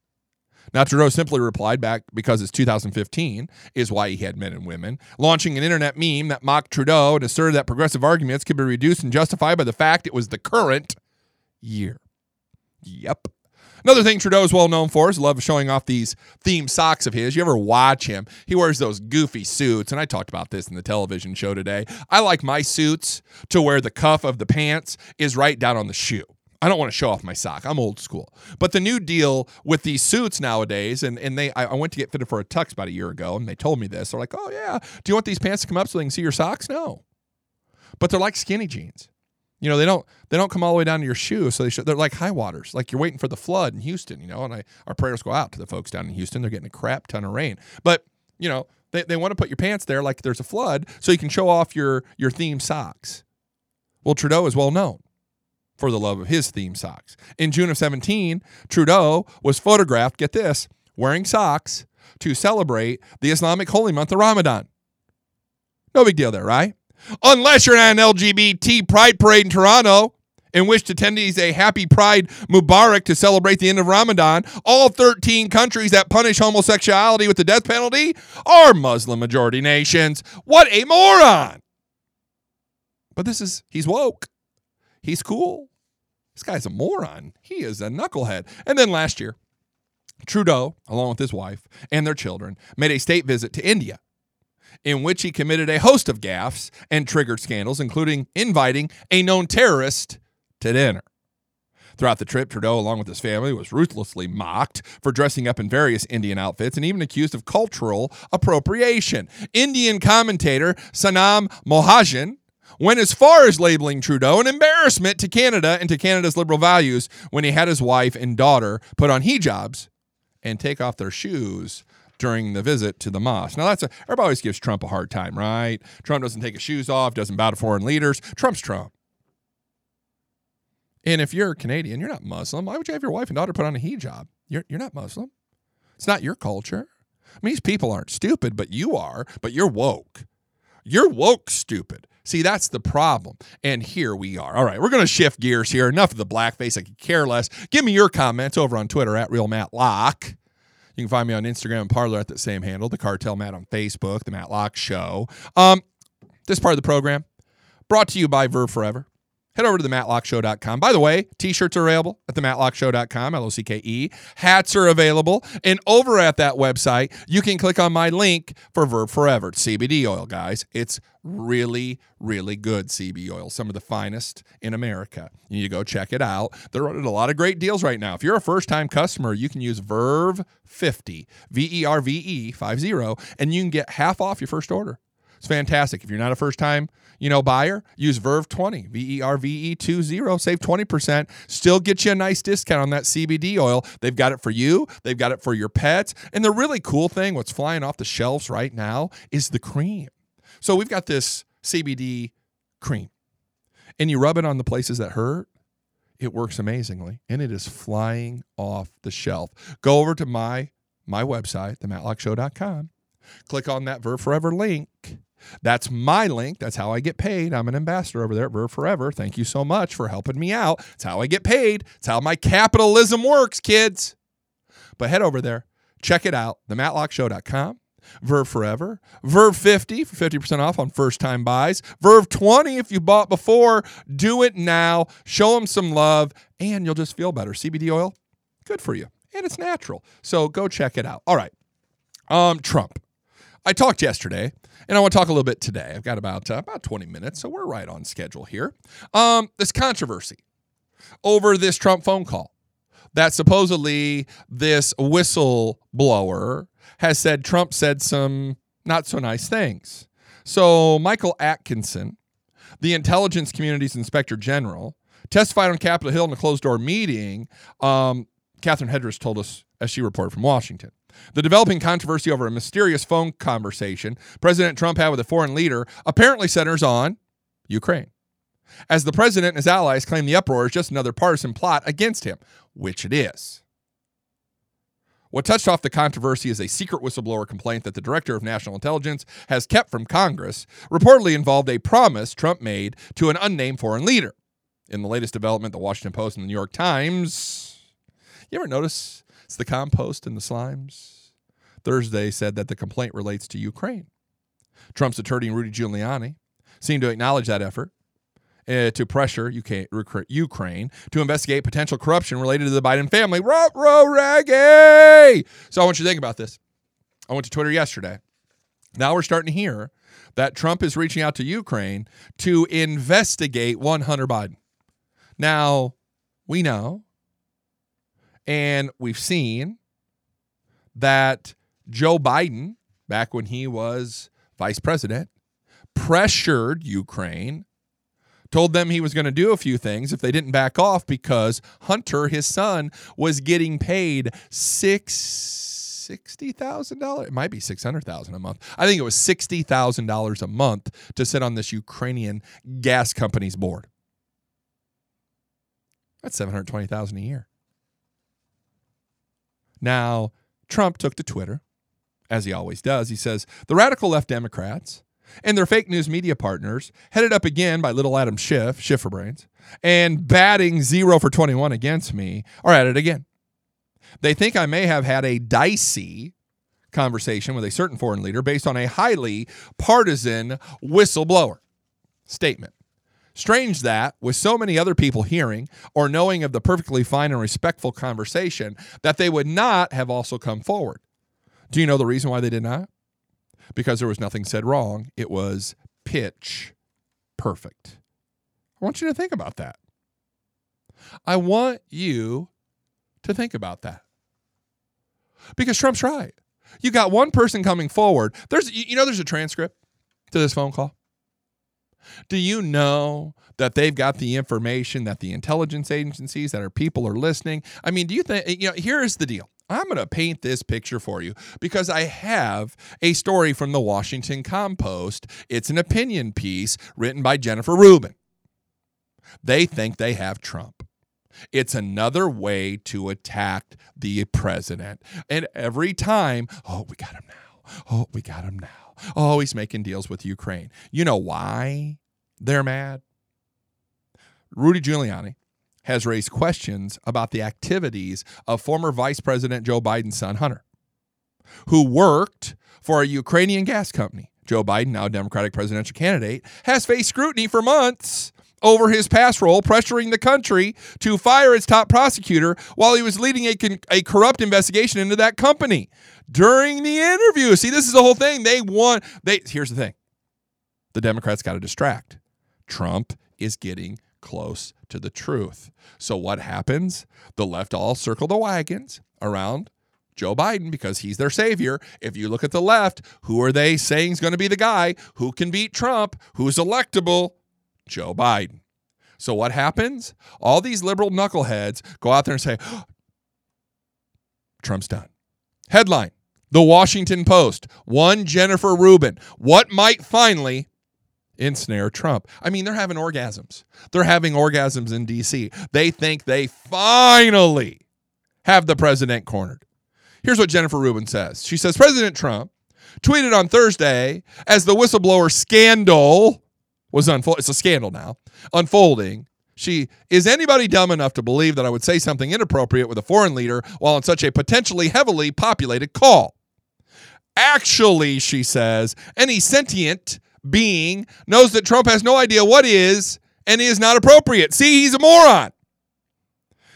Now, Trudeau simply replied back because it's 2015 is why he had men and women, launching an internet meme that mocked Trudeau and asserted that progressive arguments could be reduced and justified by the fact it was the current year. Yep. Another thing Trudeau is well known for is love showing off these theme socks of his. You ever watch him? He wears those goofy suits, and I talked about this in the television show today. I like my suits to where the cuff of the pants is right down on the shoe. I don't want to show off my sock. I'm old school. But the new deal with these suits nowadays, and, and they I, went to get fitted for a tux about a year ago, and they told me this. They're like, oh yeah, do you want these pants to come up so they can see your socks? No. But they're like skinny jeans. You know, they don't they don't come all the way down to your shoe, so they they're like high waters. Like you're waiting for the flood in Houston, you know. And I our prayers go out to the folks down in Houston. They're getting a crap ton of rain, but you know they, they want to put your pants there like there's a flood, so you can show off your your theme socks. Well, Trudeau is well known for the love of his theme socks. In June of 17, Trudeau was photographed. Get this, wearing socks to celebrate the Islamic holy month of Ramadan. No big deal there, right? Unless you're at an LGBT pride parade in Toronto in which attendees a happy pride Mubarak to celebrate the end of Ramadan, all 13 countries that punish homosexuality with the death penalty are Muslim majority nations. What a moron! But this is, he's woke. He's cool. This guy's a moron. He is a knucklehead. And then last year, Trudeau, along with his wife and their children, made a state visit to India in which he committed a host of gaffes and triggered scandals, including inviting a known terrorist to dinner. Throughout the trip, Trudeau, along with his family, was ruthlessly mocked for dressing up in various Indian outfits and even accused of cultural appropriation. Indian commentator Sanam Mohajan went as far as labeling Trudeau an embarrassment to Canada and to Canada's liberal values when he had his wife and daughter put on hijabs and take off their shoes during the visit to the mosque. Now that's a everybody always gives Trump a hard time, right? Trump doesn't take his shoes off, doesn't bow to foreign leaders. Trump's Trump. And if you're Canadian, you're not Muslim. Why would you have your wife and daughter put on a hijab? You're you're not Muslim. It's not your culture. I mean, these people aren't stupid, but you are, but you're woke. You're woke stupid. See, that's the problem. And here we are. All right, we're going to shift gears here. Enough of the blackface. I could care less. Give me your comments over on Twitter at Real Matt Locke. You can find me on Instagram and Parler at the same handle, the Cartel Matt on Facebook, the Matt Locke Show. Um, this part of the program brought to you by Verve Forever. Head over to the matlockshow.com. By the way, t-shirts are available at the matlockshow.com, L-O-C-K-E. Hats are available. And over at that website, you can click on my link for Verve Forever. It's CBD oil, guys. It's really, really good CBD oil. Some of the finest in America. You need to go check it out. They're running a lot of great deals right now. If you're a first-time customer, you can use Verve 50, V-E-R-V-E 50, and you can get half off your first order. It's fantastic. If you're not a first time, you know, buyer, use Verve 20, V E R V E 20, save 20%, still get you a nice discount on that CBD oil. They've got it for you, they've got it for your pets. And the really cool thing, what's flying off the shelves right now is the cream. So we've got this CBD cream, and you rub it on the places that hurt. It works amazingly, and it is flying off the shelf. Go over to my my website, thematlockshow.com. Click on that Verve Forever link. That's my link. That's how I get paid. I'm an ambassador over there at Verve Forever. Thank you so much for helping me out. It's how I get paid. It's how my capitalism works, kids. But head over there, check it out, thematlockshow.com. Verve Forever, Verve 50 for 50% off on first time buys, Verve 20 if you bought before. Do it now. Show them some love, and you'll just feel better. CBD oil, good for you, and it's natural. So go check it out. All right. Um, Trump. I talked yesterday, and I want to talk a little bit today. I've got about uh, about 20 minutes, so we're right on schedule here. Um, this controversy over this Trump phone call that supposedly this whistleblower has said Trump said some not so nice things. So Michael Atkinson, the intelligence community's inspector general, testified on Capitol Hill in a closed door meeting. Um, Catherine Herridge told us as she reported from Washington. The developing controversy over a mysterious phone conversation President Trump had with a foreign leader apparently centers on Ukraine. As the president and his allies claim the uproar is just another partisan plot against him, which it is. What touched off the controversy is a secret whistleblower complaint that the director of national intelligence has kept from Congress, reportedly involved a promise Trump made to an unnamed foreign leader. In the latest development, the Washington Post and the New York Times. You ever notice it's the compost and the slimes? Thursday said that the complaint relates to Ukraine. Trump's attorney, Rudy Giuliani, seemed to acknowledge that effort uh, to pressure UK, Ukraine to investigate potential corruption related to the Biden family. Ruh, ruh, reggae! So I want you to think about this. I went to Twitter yesterday. Now we're starting to hear that Trump is reaching out to Ukraine to investigate one Hunter Biden. Now, we know and we've seen that Joe Biden, back when he was vice president, pressured Ukraine, told them he was going to do a few things if they didn't back off because Hunter, his son, was getting paid six sixty thousand dollars. It might be six hundred thousand a month. I think it was sixty thousand dollars a month to sit on this Ukrainian gas company's board. That's seven hundred twenty thousand a year. Now, Trump took to Twitter, as he always does. He says the radical left Democrats and their fake news media partners, headed up again by little Adam Schiff, Schifferbrains, and batting zero for 21 against me, are at it again. They think I may have had a dicey conversation with a certain foreign leader based on a highly partisan whistleblower statement. Strange that, with so many other people hearing or knowing of the perfectly fine and respectful conversation, that they would not have also come forward. Do you know the reason why they did not? Because there was nothing said wrong. It was pitch perfect. I want you to think about that. I want you to think about that. Because Trump's right. You got one person coming forward. There's you know there's a transcript to this phone call. Do you know that they've got the information that the intelligence agencies that our people are listening? I mean, do you think you know, here's the deal. I'm going to paint this picture for you because I have a story from the Washington Compost. It's an opinion piece written by Jennifer Rubin. They think they have Trump. It's another way to attack the president. And every time, oh, we got him now. Oh, we got him now. Oh, he's making deals with Ukraine. You know why they're mad? Rudy Giuliani has raised questions about the activities of former Vice President Joe Biden's son, Hunter, who worked for a Ukrainian gas company. Joe Biden, now Democratic presidential candidate, has faced scrutiny for months over his past role, pressuring the country to fire its top prosecutor while he was leading a, con- a corrupt investigation into that company. During the interview, see, this is the whole thing. They want, they, here's the thing the Democrats got to distract. Trump is getting close to the truth. So what happens? The left all circle the wagons around Joe Biden because he's their savior. If you look at the left, who are they saying is going to be the guy who can beat Trump, who's electable? Joe Biden. So what happens? All these liberal knuckleheads go out there and say, Trump's done. Headline The Washington Post. One Jennifer Rubin. What might finally ensnare Trump? I mean, they're having orgasms. They're having orgasms in D.C. They think they finally have the president cornered. Here's what Jennifer Rubin says She says President Trump tweeted on Thursday as the whistleblower scandal was unfolding. It's a scandal now, unfolding. She is anybody dumb enough to believe that I would say something inappropriate with a foreign leader while on such a potentially heavily populated call? Actually, she says, any sentient being knows that Trump has no idea what is and is not appropriate. See, he's a moron.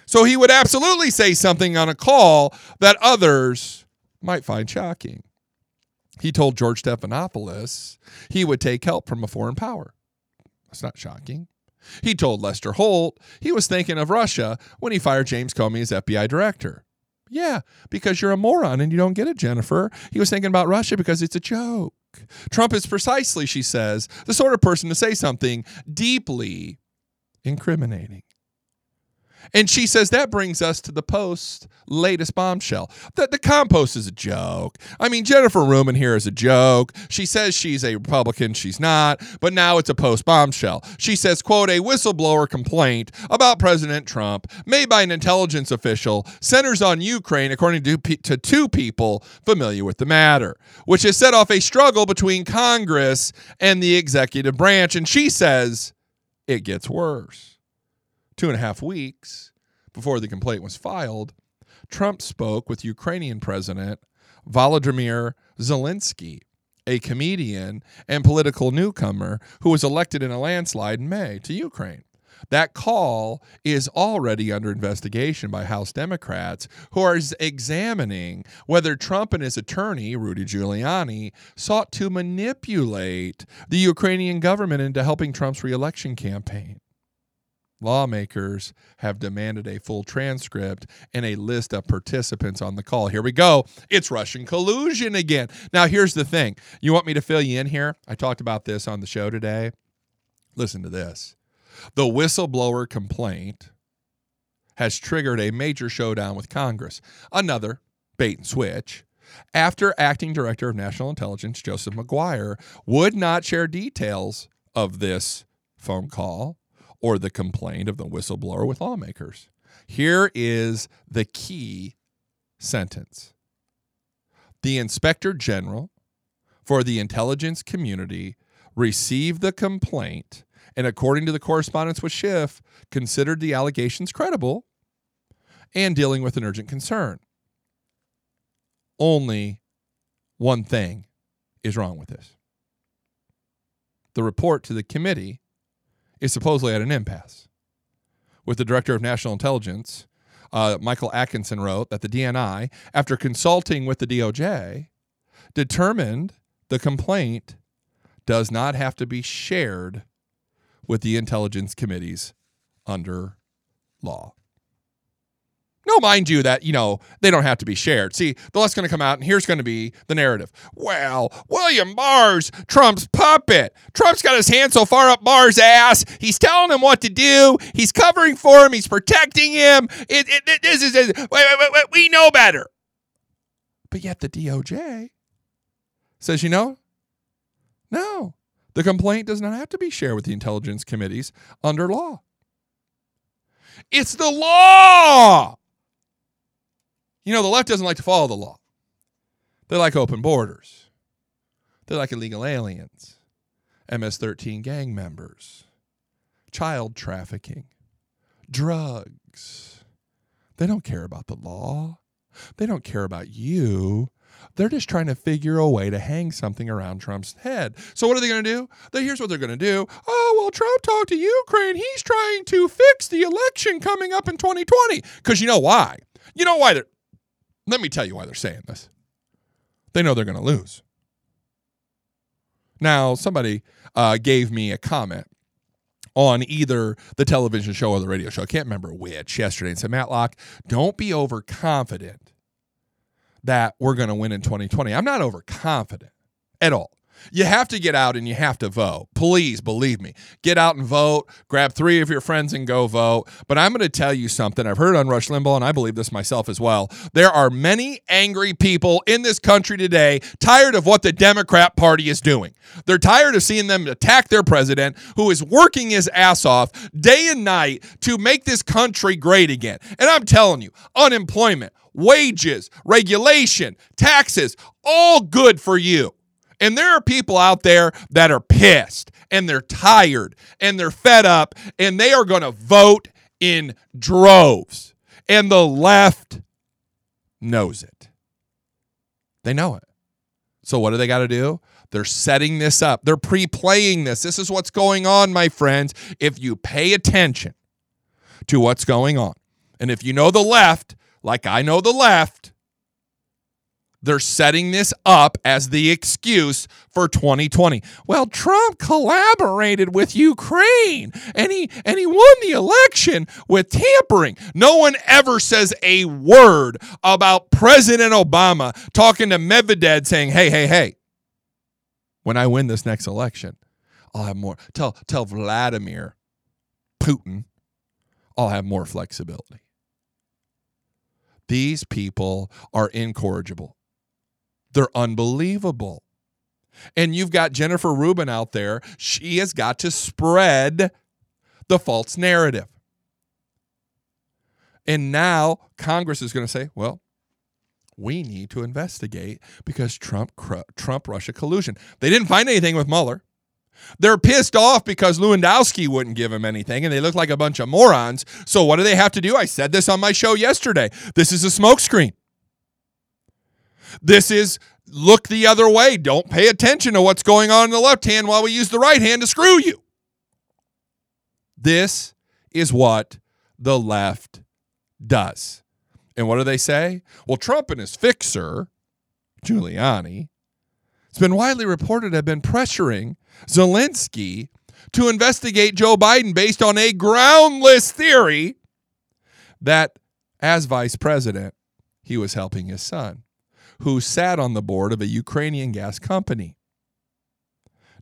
So he would absolutely say something on a call that others might find shocking. He told George Stephanopoulos he would take help from a foreign power. That's not shocking. He told Lester Holt he was thinking of Russia when he fired James Comey as FBI director. Yeah, because you're a moron and you don't get it, Jennifer. He was thinking about Russia because it's a joke. Trump is precisely, she says, the sort of person to say something deeply incriminating. And she says that brings us to the Post's latest bombshell. That the compost is a joke. I mean, Jennifer Rubin here is a joke. She says she's a Republican, she's not, but now it's a Post bombshell. She says, quote, a whistleblower complaint about President Trump made by an intelligence official centers on Ukraine, according to, to two people familiar with the matter, which has set off a struggle between Congress and the executive branch. And she says it gets worse two and a half weeks before the complaint was filed, Trump spoke with Ukrainian President Volodymyr Zelensky, a comedian and political newcomer who was elected in a landslide in May to Ukraine. That call is already under investigation by House Democrats who are examining whether Trump and his attorney, Rudy Giuliani, sought to manipulate the Ukrainian government into helping Trump's reelection campaign lawmakers have demanded a full transcript and a list of participants on the call. Here we go. It's Russian collusion again. Now, here's the thing. You want me to fill you in here? I talked about this on the show today. Listen to this. The whistleblower complaint has triggered a major showdown with Congress. Another bait and switch. After acting director of national intelligence Joseph Maguire would not share details of this phone call or the complaint of the whistleblower with lawmakers. Here is the key sentence The inspector general for the intelligence community received the complaint and, according to the correspondence with Schiff, considered the allegations credible and dealing with an urgent concern. Only one thing is wrong with this. The report to the committee is supposedly at an impasse. With the director of national intelligence, uh, Michael Atkinson wrote that the DNI, after consulting with the DOJ, determined the complaint does not have to be shared with the intelligence committees under law. No, mind you, that, you know, they don't have to be shared. See, the left's going to come out, and here's going to be the narrative. Well, William Barr's Trump's puppet. Trump's got his hand so far up Barr's ass. He's telling him what to do. He's covering for him. He's protecting him. It, it, it this is, wait, wait, wait, wait, we know better. But yet the DOJ says, you know, no, the complaint does not have to be shared with the intelligence committees under law. It's the law. You know, the left doesn't like to follow the law. They like open borders. They like illegal aliens, MS 13 gang members, child trafficking, drugs. They don't care about the law. They don't care about you. They're just trying to figure a way to hang something around Trump's head. So what are they going to do? Here's what they're going to do. Oh, well, Trump talked to Ukraine. He's trying to fix the election coming up in 2020. Because you know why? You know why they're. Let me tell you why they're saying this. They know they're going to lose. Now, somebody uh, gave me a comment on either the television show or the radio show. I can't remember which yesterday and said, Matlock, don't be overconfident that we're going to win in 2020. I'm not overconfident at all. You have to get out and you have to vote. Please believe me. Get out and vote. Grab three of your friends and go vote. But I'm going to tell you something I've heard on Rush Limbaugh, and I believe this myself as well. There are many angry people in this country today tired of what the Democrat Party is doing. They're tired of seeing them attack their president, who is working his ass off day and night to make this country great again. And I'm telling you, unemployment, wages, regulation, taxes, all good for you. And there are people out there that are pissed and they're tired and they're fed up and they are going to vote in droves. And the left knows it. They know it. So what do they got to do? They're setting this up. They're pre-playing this. This is what's going on, my friends. If you pay attention to what's going on. And if you know the left, like I know the left, they're setting this up as the excuse for 2020. Well, Trump collaborated with Ukraine and he and he won the election with tampering. No one ever says a word about President Obama talking to Medvedev saying, "Hey, hey, hey. When I win this next election, I'll have more tell tell Vladimir Putin I'll have more flexibility." These people are incorrigible. They're unbelievable. And you've got Jennifer Rubin out there. She has got to spread the false narrative. And now Congress is going to say, well, we need to investigate because Trump Trump Russia collusion. They didn't find anything with Mueller. They're pissed off because Lewandowski wouldn't give them anything and they look like a bunch of morons. So what do they have to do? I said this on my show yesterday. This is a smokescreen. This is look the other way. Don't pay attention to what's going on in the left hand while we use the right hand to screw you. This is what the left does. And what do they say? Well, Trump and his fixer, Giuliani, it's been widely reported have been pressuring Zelensky to investigate Joe Biden based on a groundless theory that as vice president, he was helping his son who sat on the board of a Ukrainian gas company.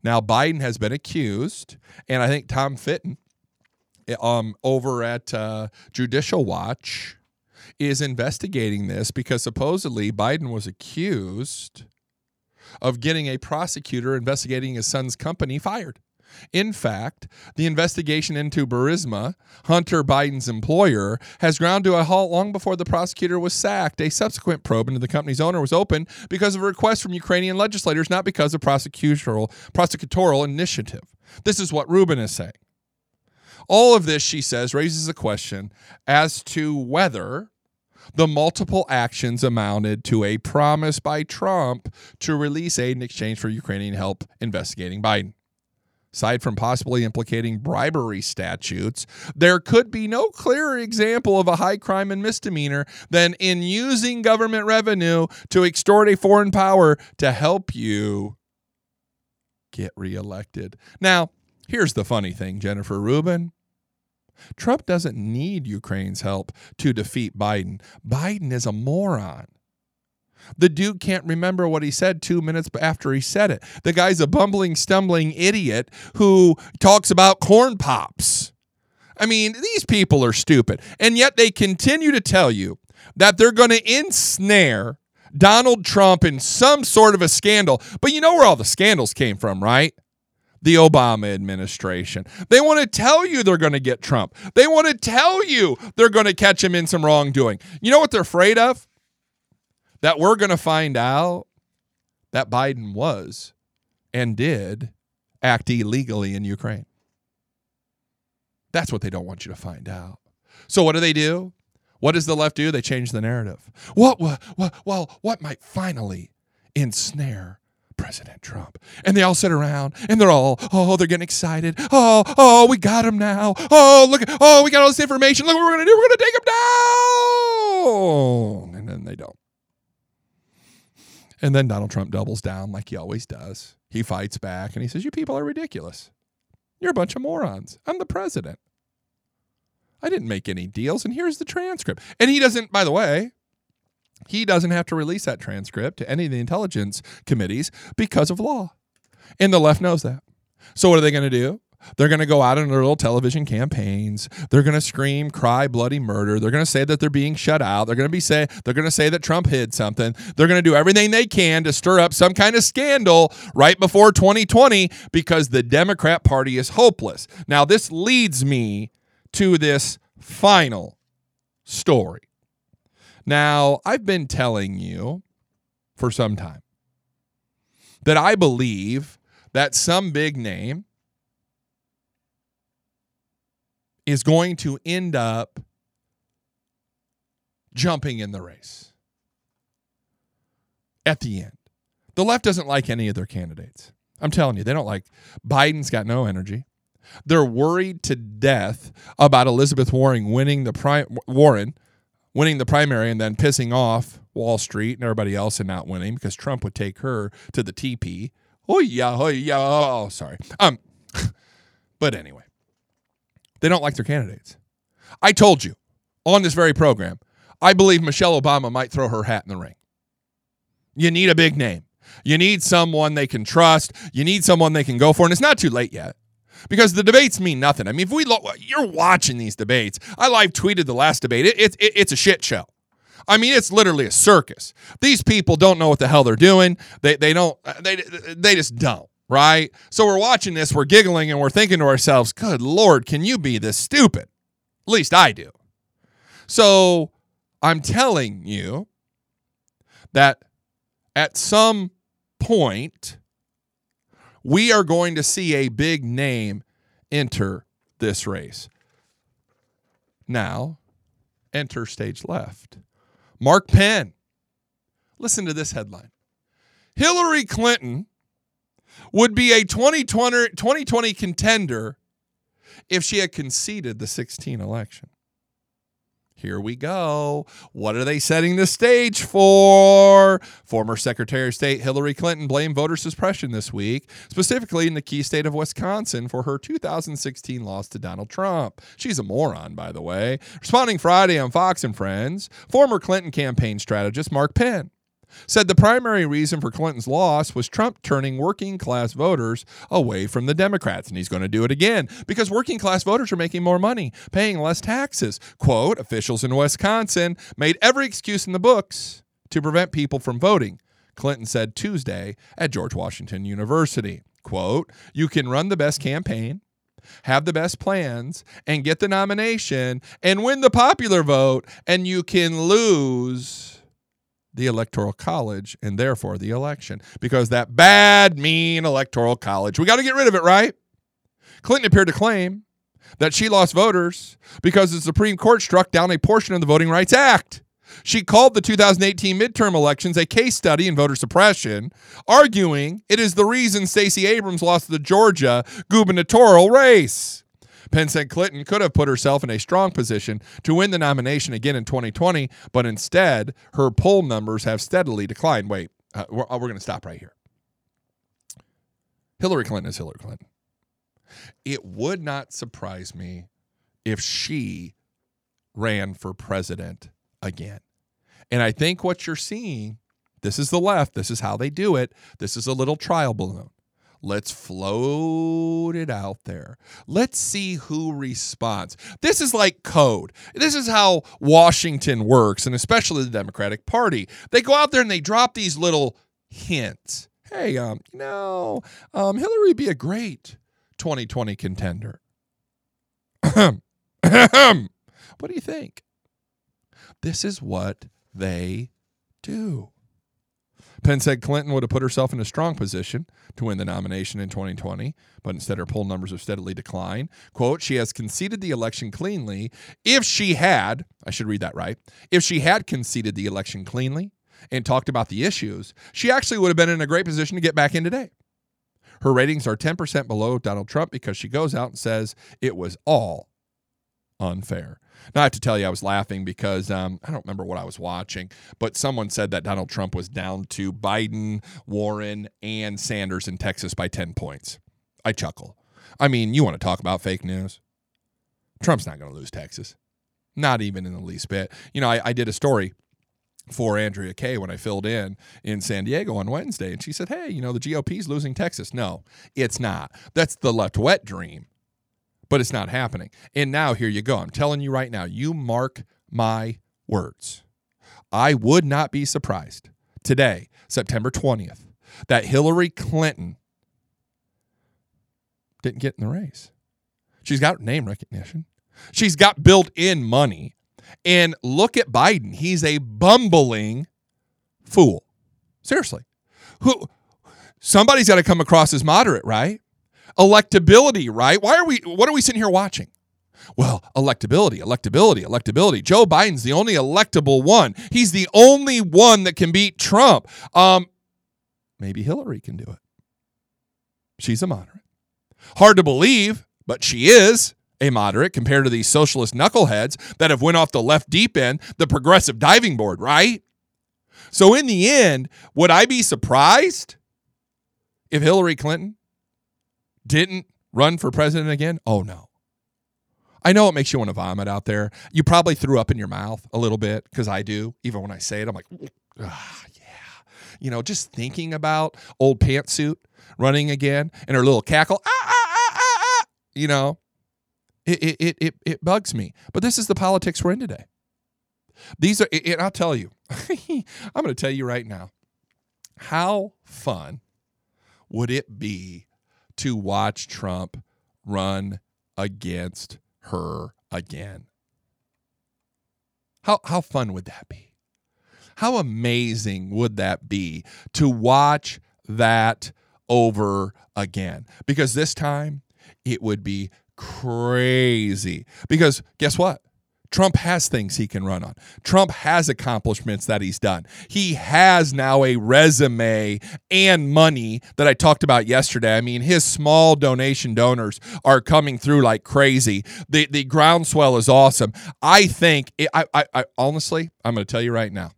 Now, Biden has been accused, and I think Tom Fitton um, over at uh, Judicial Watch is investigating this because supposedly Biden was accused of getting a prosecutor investigating his son's company fired. In fact, the investigation into Burisma, Hunter Biden's employer, has ground to a halt long before the prosecutor was sacked. A subsequent probe into the company's owner was opened because of a request from Ukrainian legislators, not because of prosecutorial, prosecutorial initiative. This is what Rubin is saying. All of this, she says, raises a question as to whether the multiple actions amounted to a promise by Trump to release aid in exchange for Ukrainian help investigating Biden. Aside from possibly implicating bribery statutes, there could be no clearer example of a high crime and misdemeanor than in using government revenue to extort a foreign power to help you get reelected. Now, here's the funny thing, Jennifer Rubin. Trump doesn't need Ukraine's help to defeat Biden. Biden is a moron. The dude can't remember what he said two minutes after he said it. The guy's a bumbling, stumbling idiot who talks about corn pops. I mean, these people are stupid. And yet they continue to tell you that they're going to ensnare Donald Trump in some sort of a scandal. But you know where all the scandals came from, right? The Obama administration. They want to tell you they're going to get Trump. They want to tell you they're going to catch him in some wrongdoing. You know what they're afraid of? That we're going to find out that Biden was and did act illegally in Ukraine. That's what they don't want you to find out. So, what do they do? What does the left do? They change the narrative. What, what, what well, what might finally ensnare President Trump? And they all sit around and they're all, oh, they're getting excited. Oh, oh, we got him now. Oh, look, oh, we got all this information. Look what we're going to do. We're going to take him down. And then they don't. And then Donald Trump doubles down like he always does. He fights back and he says, You people are ridiculous. You're a bunch of morons. I'm the president. I didn't make any deals, and here's the transcript. And he doesn't, by the way, he doesn't have to release that transcript to any of the intelligence committees because of law. And the left knows that. So what are they going to do? They're going to go out in their little television campaigns. They're going to scream, cry bloody murder. They're going to say that they're being shut out. They're going to be say they're going to say that Trump hid something. They're going to do everything they can to stir up some kind of scandal right before 2020 because the Democrat Party is hopeless. Now this leads me to this final story. Now, I've been telling you for some time that I believe that some big name is going to end up jumping in the race at the end. The left doesn't like any of their candidates. I'm telling you, they don't like Biden's got no energy. They're worried to death about Elizabeth Warren winning the pri- Warren winning the primary and then pissing off Wall Street and everybody else and not winning because Trump would take her to the TP. Oh yeah, oh yeah. Oh, sorry. Um, but anyway, they don't like their candidates. I told you on this very program, I believe Michelle Obama might throw her hat in the ring. You need a big name. You need someone they can trust. You need someone they can go for, and it's not too late yet because the debates mean nothing. I mean, if we lo- you're watching these debates, I live tweeted the last debate. It, it, it, it's a shit show. I mean, it's literally a circus. These people don't know what the hell they're doing. They they don't uh, they they just don't. Right? So we're watching this, we're giggling, and we're thinking to ourselves, "Good lord, can you be this stupid?" At least I do. So I'm telling you that at some point we are going to see a big name enter this race. Now, enter stage left. Mark Penn. Listen to this headline Hillary Clinton would be a 2020, 2020 contender if she had conceded the 16 election. Here we go. What are they setting the stage for? Former Secretary of State Hillary Clinton blamed voter suppression this week, specifically in the key state of Wisconsin, for her 2016 loss to Donald Trump. She's a moron, by the way. Responding Friday on Fox and Friends, former Clinton campaign strategist Mark Penn said the primary reason for Clinton's loss was Trump turning working class voters away from the Democrats. And he's going to do it again because working class voters are making more money, paying less taxes. Quote Officials in Wisconsin made every excuse in the books to prevent people from voting. Clinton said Tuesday at George Washington University. Quote, you can run the best campaign, have the best plans, and get the nomination and win the popular vote, and you can lose the Electoral College and therefore the election because that bad, mean Electoral College, we got to get rid of it, right? Clinton appeared to claim that she lost voters because the Supreme Court struck down a portion of the Voting Rights Act. She called the 2018 midterm elections a case study in voter suppression, arguing it is the reason Stacey Abrams lost the Georgia gubernatorial race. Penn said Clinton could have put herself in a strong position to win the nomination again in 2020, but instead, her poll numbers have steadily declined. Wait, uh, we're, we're going to stop right here. Hillary Clinton is Hillary Clinton. It would not surprise me if she ran for president again. And I think what you're seeing, this is the left, this is how they do it. This is a little trial balloon. Let's float it out there. Let's see who responds. This is like code. This is how Washington works, and especially the Democratic Party. They go out there and they drop these little hints. Hey, um, you know, um, Hillary be a great 2020 contender. what do you think? This is what they do. Pence said Clinton would have put herself in a strong position to win the nomination in 2020, but instead her poll numbers have steadily declined. Quote, she has conceded the election cleanly. If she had, I should read that right, if she had conceded the election cleanly and talked about the issues, she actually would have been in a great position to get back in today. Her ratings are 10% below Donald Trump because she goes out and says it was all unfair. Now, I have to tell you, I was laughing because um, I don't remember what I was watching, but someone said that Donald Trump was down to Biden, Warren, and Sanders in Texas by 10 points. I chuckle. I mean, you want to talk about fake news? Trump's not going to lose Texas. Not even in the least bit. You know, I, I did a story for Andrea Kaye when I filled in in San Diego on Wednesday, and she said, Hey, you know, the GOP's losing Texas. No, it's not. That's the left wet dream but it's not happening. And now here you go. I'm telling you right now, you mark my words. I would not be surprised today, September 20th, that Hillary Clinton didn't get in the race. She's got name recognition. She's got built in money. And look at Biden. He's a bumbling fool. Seriously. Who somebody's got to come across as moderate, right? Electability, right? Why are we what are we sitting here watching? Well, electability, electability, electability. Joe Biden's the only electable one. He's the only one that can beat Trump. Um maybe Hillary can do it. She's a moderate. Hard to believe, but she is a moderate compared to these socialist knuckleheads that have went off the left deep end, the progressive diving board, right? So in the end, would I be surprised if Hillary Clinton didn't run for president again? Oh no. I know it makes you want to vomit out there. You probably threw up in your mouth a little bit because I do. Even when I say it, I'm like, ah, yeah. You know, just thinking about old pantsuit running again and her little cackle, ah, ah, ah, ah, ah. You know, it, it, it, it bugs me. But this is the politics we're in today. These are, and I'll tell you, I'm going to tell you right now, how fun would it be to watch Trump run against her again. How, how fun would that be? How amazing would that be to watch that over again? Because this time it would be crazy. Because guess what? Trump has things he can run on. Trump has accomplishments that he's done. He has now a resume and money that I talked about yesterday. I mean, his small donation donors are coming through like crazy. The the groundswell is awesome. I think it, I, I I honestly, I'm going to tell you right now.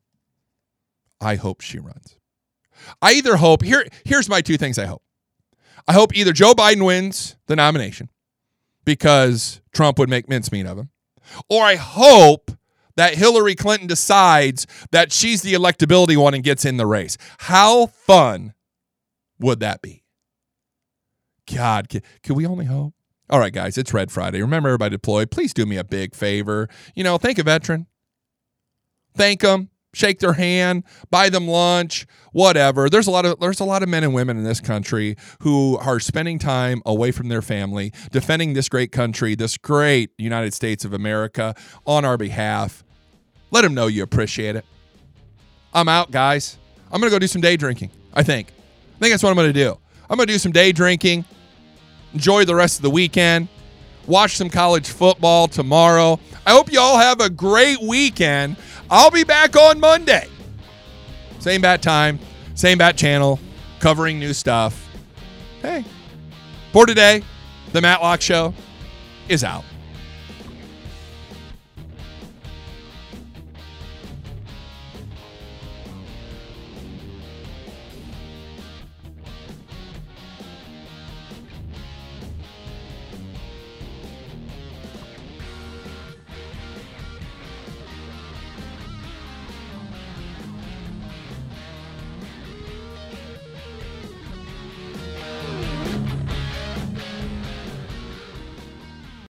I hope she runs. I either hope here here's my two things I hope. I hope either Joe Biden wins the nomination because Trump would make mincemeat of him or I hope that Hillary Clinton decides that she's the electability one and gets in the race. How fun would that be? God, can, can we only hope? All right, guys, it's Red Friday. Remember, everybody deployed. Please do me a big favor. You know, thank a veteran. Thank them shake their hand, buy them lunch, whatever. There's a lot of there's a lot of men and women in this country who are spending time away from their family, defending this great country, this great United States of America on our behalf. Let them know you appreciate it. I'm out, guys. I'm going to go do some day drinking, I think. I think that's what I'm going to do. I'm going to do some day drinking. Enjoy the rest of the weekend. Watch some college football tomorrow. I hope you all have a great weekend. I'll be back on Monday. Same bat time, same bat channel, covering new stuff. Hey, for today, the Matlock Show is out.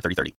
3030.